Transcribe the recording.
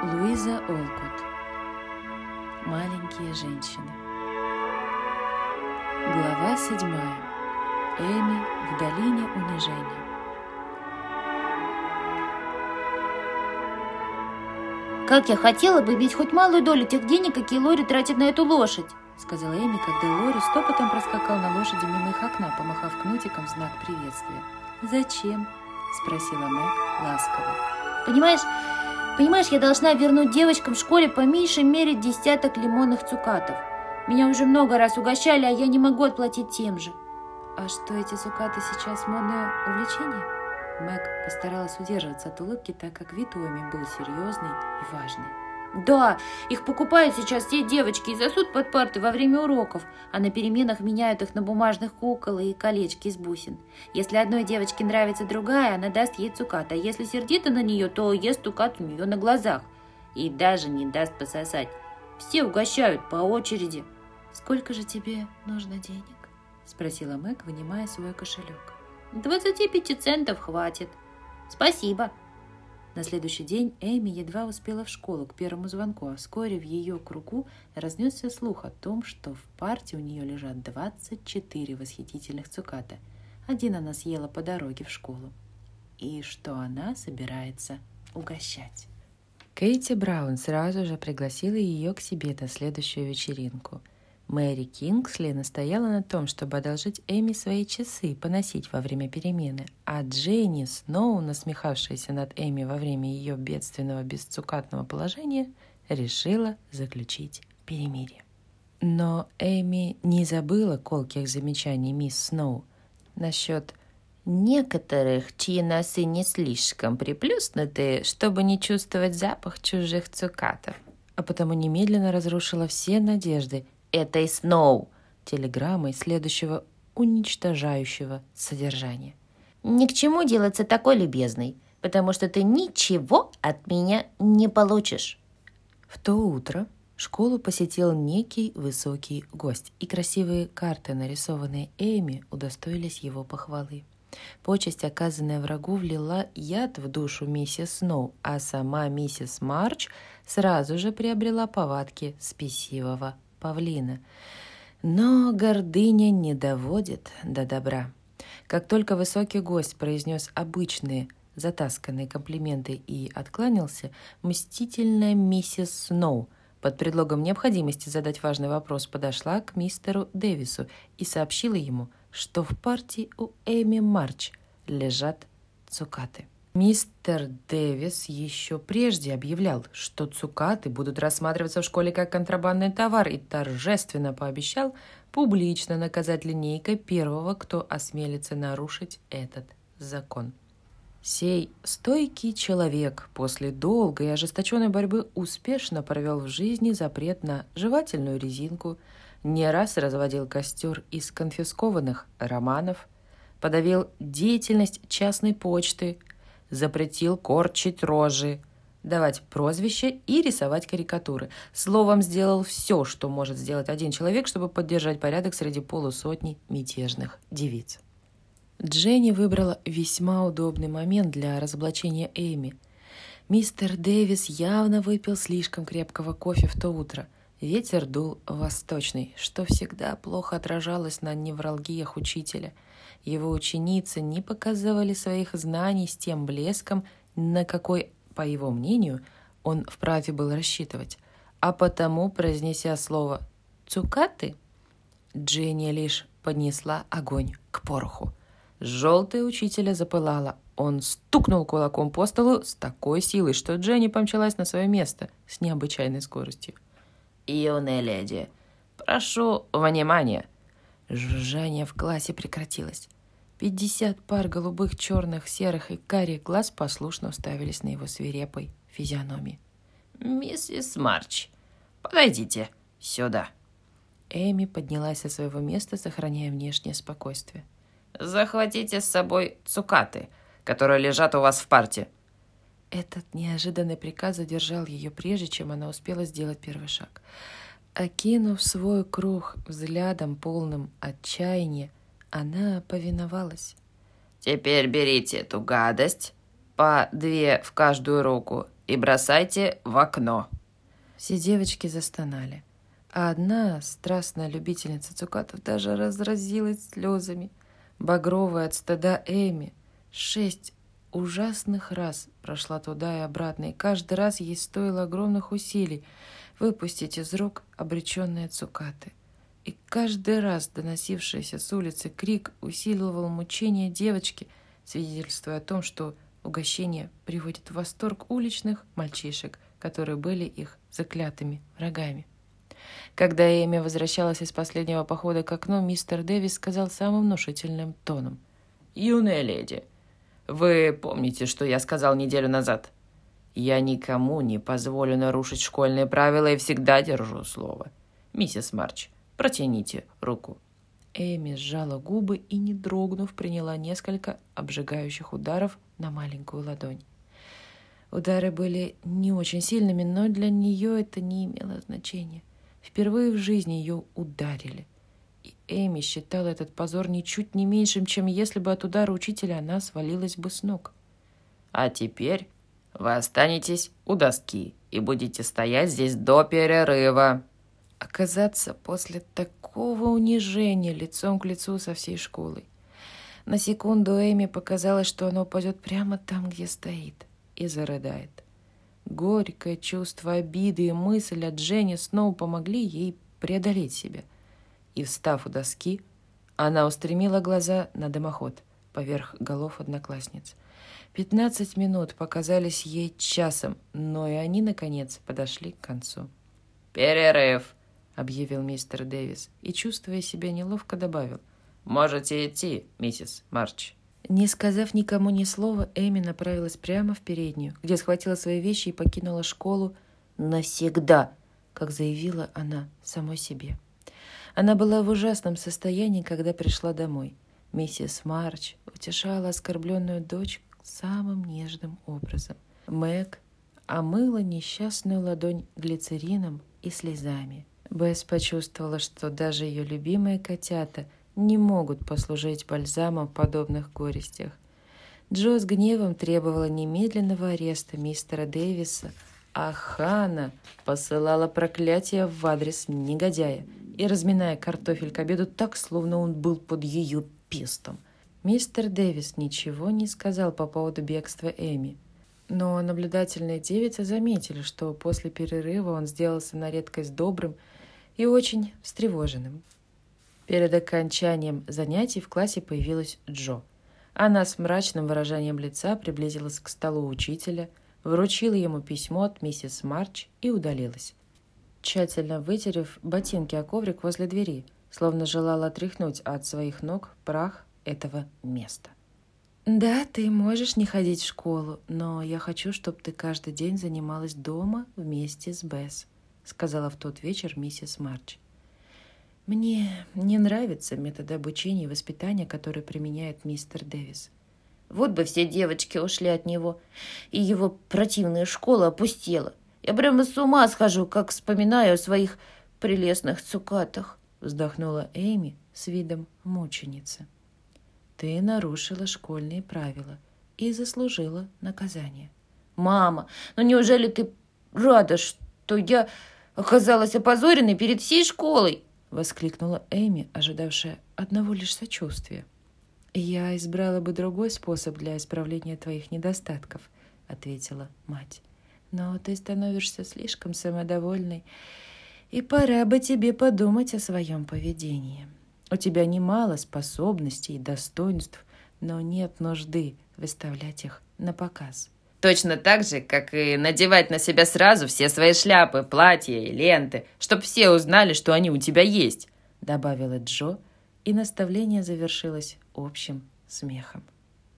Луиза Олкут. Маленькие женщины. Глава седьмая. Эми в долине унижения. Как я хотела бы иметь хоть малую долю тех денег, какие Лори тратит на эту лошадь, сказала Эми, когда Лори стопотом проскакал на лошади мимо их окна, помахав кнутиком в знак приветствия. «Зачем?» – спросила Мэг ласково. «Понимаешь, понимаешь, я должна вернуть девочкам в школе по меньшей мере десяток лимонных цукатов. Меня уже много раз угощали, а я не могу отплатить тем же». «А что, эти цукаты сейчас модное увлечение?» Мэг постаралась удерживаться от улыбки, так как вид у Эми был серьезный и важный. Да, их покупают сейчас все девочки и засут под парты во время уроков, а на переменах меняют их на бумажных кукол и колечки из бусин. Если одной девочке нравится другая, она даст ей цукат, а если сердито на нее, то ест цукат у нее на глазах. И даже не даст пососать. Все угощают по очереди. «Сколько же тебе нужно денег?» – спросила Мэг, вынимая свой кошелек. «Двадцати пяти центов хватит. Спасибо», на следующий день Эми едва успела в школу к первому звонку, а вскоре в ее кругу разнесся слух о том, что в парте у нее лежат 24 восхитительных цуката. Один она съела по дороге в школу. И что она собирается угощать. Кейти Браун сразу же пригласила ее к себе на следующую вечеринку – Мэри Кингсли настояла на том, чтобы одолжить Эми свои часы поносить во время перемены, а Дженни Сноу, насмехавшаяся над Эми во время ее бедственного бесцукатного положения, решила заключить перемирие. Но Эми не забыла колких замечаний мисс Сноу насчет некоторых, чьи носы не слишком приплюснуты, чтобы не чувствовать запах чужих цукатов, а потому немедленно разрушила все надежды – этой Сноу телеграммой следующего уничтожающего содержания. «Ни к чему делаться такой любезной, потому что ты ничего от меня не получишь». В то утро школу посетил некий высокий гость, и красивые карты, нарисованные Эми, удостоились его похвалы. Почесть, оказанная врагу, влила яд в душу миссис Сноу, а сама миссис Марч сразу же приобрела повадки спесивого павлина. Но гордыня не доводит до добра. Как только высокий гость произнес обычные затасканные комплименты и откланялся, мстительная миссис Сноу под предлогом необходимости задать важный вопрос подошла к мистеру Дэвису и сообщила ему, что в партии у Эми Марч лежат цукаты. Мистер Дэвис еще прежде объявлял, что цукаты будут рассматриваться в школе как контрабандный товар и торжественно пообещал публично наказать линейкой первого, кто осмелится нарушить этот закон. Сей стойкий человек после долгой и ожесточенной борьбы успешно провел в жизни запрет на жевательную резинку, не раз разводил костер из конфискованных романов, подавил деятельность частной почты – запретил корчить рожи, давать прозвища и рисовать карикатуры. Словом, сделал все, что может сделать один человек, чтобы поддержать порядок среди полусотни мятежных девиц. Дженни выбрала весьма удобный момент для разоблачения Эми. Мистер Дэвис явно выпил слишком крепкого кофе в то утро. Ветер дул восточный, что всегда плохо отражалось на невралгиях учителя – его ученицы не показывали своих знаний с тем блеском, на какой, по его мнению, он вправе был рассчитывать. А потому, произнеся слово «цукаты», Дженни лишь поднесла огонь к пороху. Желтая учителя запылала. Он стукнул кулаком по столу с такой силой, что Дженни помчалась на свое место с необычайной скоростью. «Юная леди, прошу внимания!» Жужжание в классе прекратилось. Пятьдесят пар голубых, черных, серых и карих глаз послушно уставились на его свирепой физиономии. «Миссис Марч, подойдите сюда». Эми поднялась со своего места, сохраняя внешнее спокойствие. «Захватите с собой цукаты, которые лежат у вас в парте». Этот неожиданный приказ задержал ее прежде, чем она успела сделать первый шаг. Окинув свой круг взглядом полным отчаяния, она повиновалась. «Теперь берите эту гадость, по две в каждую руку, и бросайте в окно». Все девочки застонали, а одна страстная любительница цукатов даже разразилась слезами. Багровая от стыда Эми шесть ужасных раз прошла туда и обратно, и каждый раз ей стоило огромных усилий выпустить из рук обреченные цукаты. И каждый раз доносившийся с улицы крик усиливал мучение девочки, свидетельствуя о том, что угощение приводит в восторг уличных мальчишек, которые были их заклятыми врагами. Когда Эми возвращалась из последнего похода к окну, мистер Дэвис сказал самым внушительным тоном. «Юная леди, вы помните, что я сказал неделю назад? Я никому не позволю нарушить школьные правила и всегда держу слово. Миссис Марч, протяните руку». Эми сжала губы и, не дрогнув, приняла несколько обжигающих ударов на маленькую ладонь. Удары были не очень сильными, но для нее это не имело значения. Впервые в жизни ее ударили – и Эми считала этот позор ничуть не меньшим, чем если бы от удара учителя она свалилась бы с ног. «А теперь вы останетесь у доски и будете стоять здесь до перерыва». Оказаться после такого унижения лицом к лицу со всей школой. На секунду Эми показалось, что она упадет прямо там, где стоит, и зарыдает. Горькое чувство обиды и мысль о Дженни снова помогли ей преодолеть себя – и, встав у доски, она устремила глаза на дымоход поверх голов одноклассниц. Пятнадцать минут показались ей часом, но и они, наконец, подошли к концу. «Перерыв!» — объявил мистер Дэвис и, чувствуя себя неловко, добавил. «Можете идти, миссис Марч». Не сказав никому ни слова, Эми направилась прямо в переднюю, где схватила свои вещи и покинула школу навсегда, как заявила она самой себе. Она была в ужасном состоянии, когда пришла домой. Миссис Марч утешала оскорбленную дочь самым нежным образом. Мэг омыла несчастную ладонь глицерином и слезами. Бесс почувствовала, что даже ее любимые котята не могут послужить бальзамом в подобных горестях. Джо с гневом требовала немедленного ареста мистера Дэвиса, а Хана посылала проклятие в адрес негодяя – и разминая картофель к обеду так, словно он был под ее пестом. Мистер Дэвис ничего не сказал по поводу бегства Эми, но наблюдательные девицы заметили, что после перерыва он сделался на редкость добрым и очень встревоженным. Перед окончанием занятий в классе появилась Джо. Она с мрачным выражением лица приблизилась к столу учителя, вручила ему письмо от миссис Марч и удалилась тщательно вытерев ботинки о коврик возле двери, словно желала отряхнуть от своих ног прах этого места. «Да, ты можешь не ходить в школу, но я хочу, чтобы ты каждый день занималась дома вместе с Бесс», сказала в тот вечер миссис Марч. «Мне не нравится метод обучения и воспитания, который применяет мистер Дэвис. Вот бы все девочки ушли от него, и его противная школа опустела. Я прямо с ума схожу, как вспоминаю о своих прелестных цукатах», вздохнула Эми с видом мученицы. «Ты нарушила школьные правила и заслужила наказание». «Мама, ну неужели ты рада, что я оказалась опозоренной перед всей школой?» воскликнула Эми, ожидавшая одного лишь сочувствия. «Я избрала бы другой способ для исправления твоих недостатков», — ответила мать но ты становишься слишком самодовольной, и пора бы тебе подумать о своем поведении. У тебя немало способностей и достоинств, но нет нужды выставлять их на показ. Точно так же, как и надевать на себя сразу все свои шляпы, платья и ленты, чтобы все узнали, что они у тебя есть», — добавила Джо, и наставление завершилось общим смехом.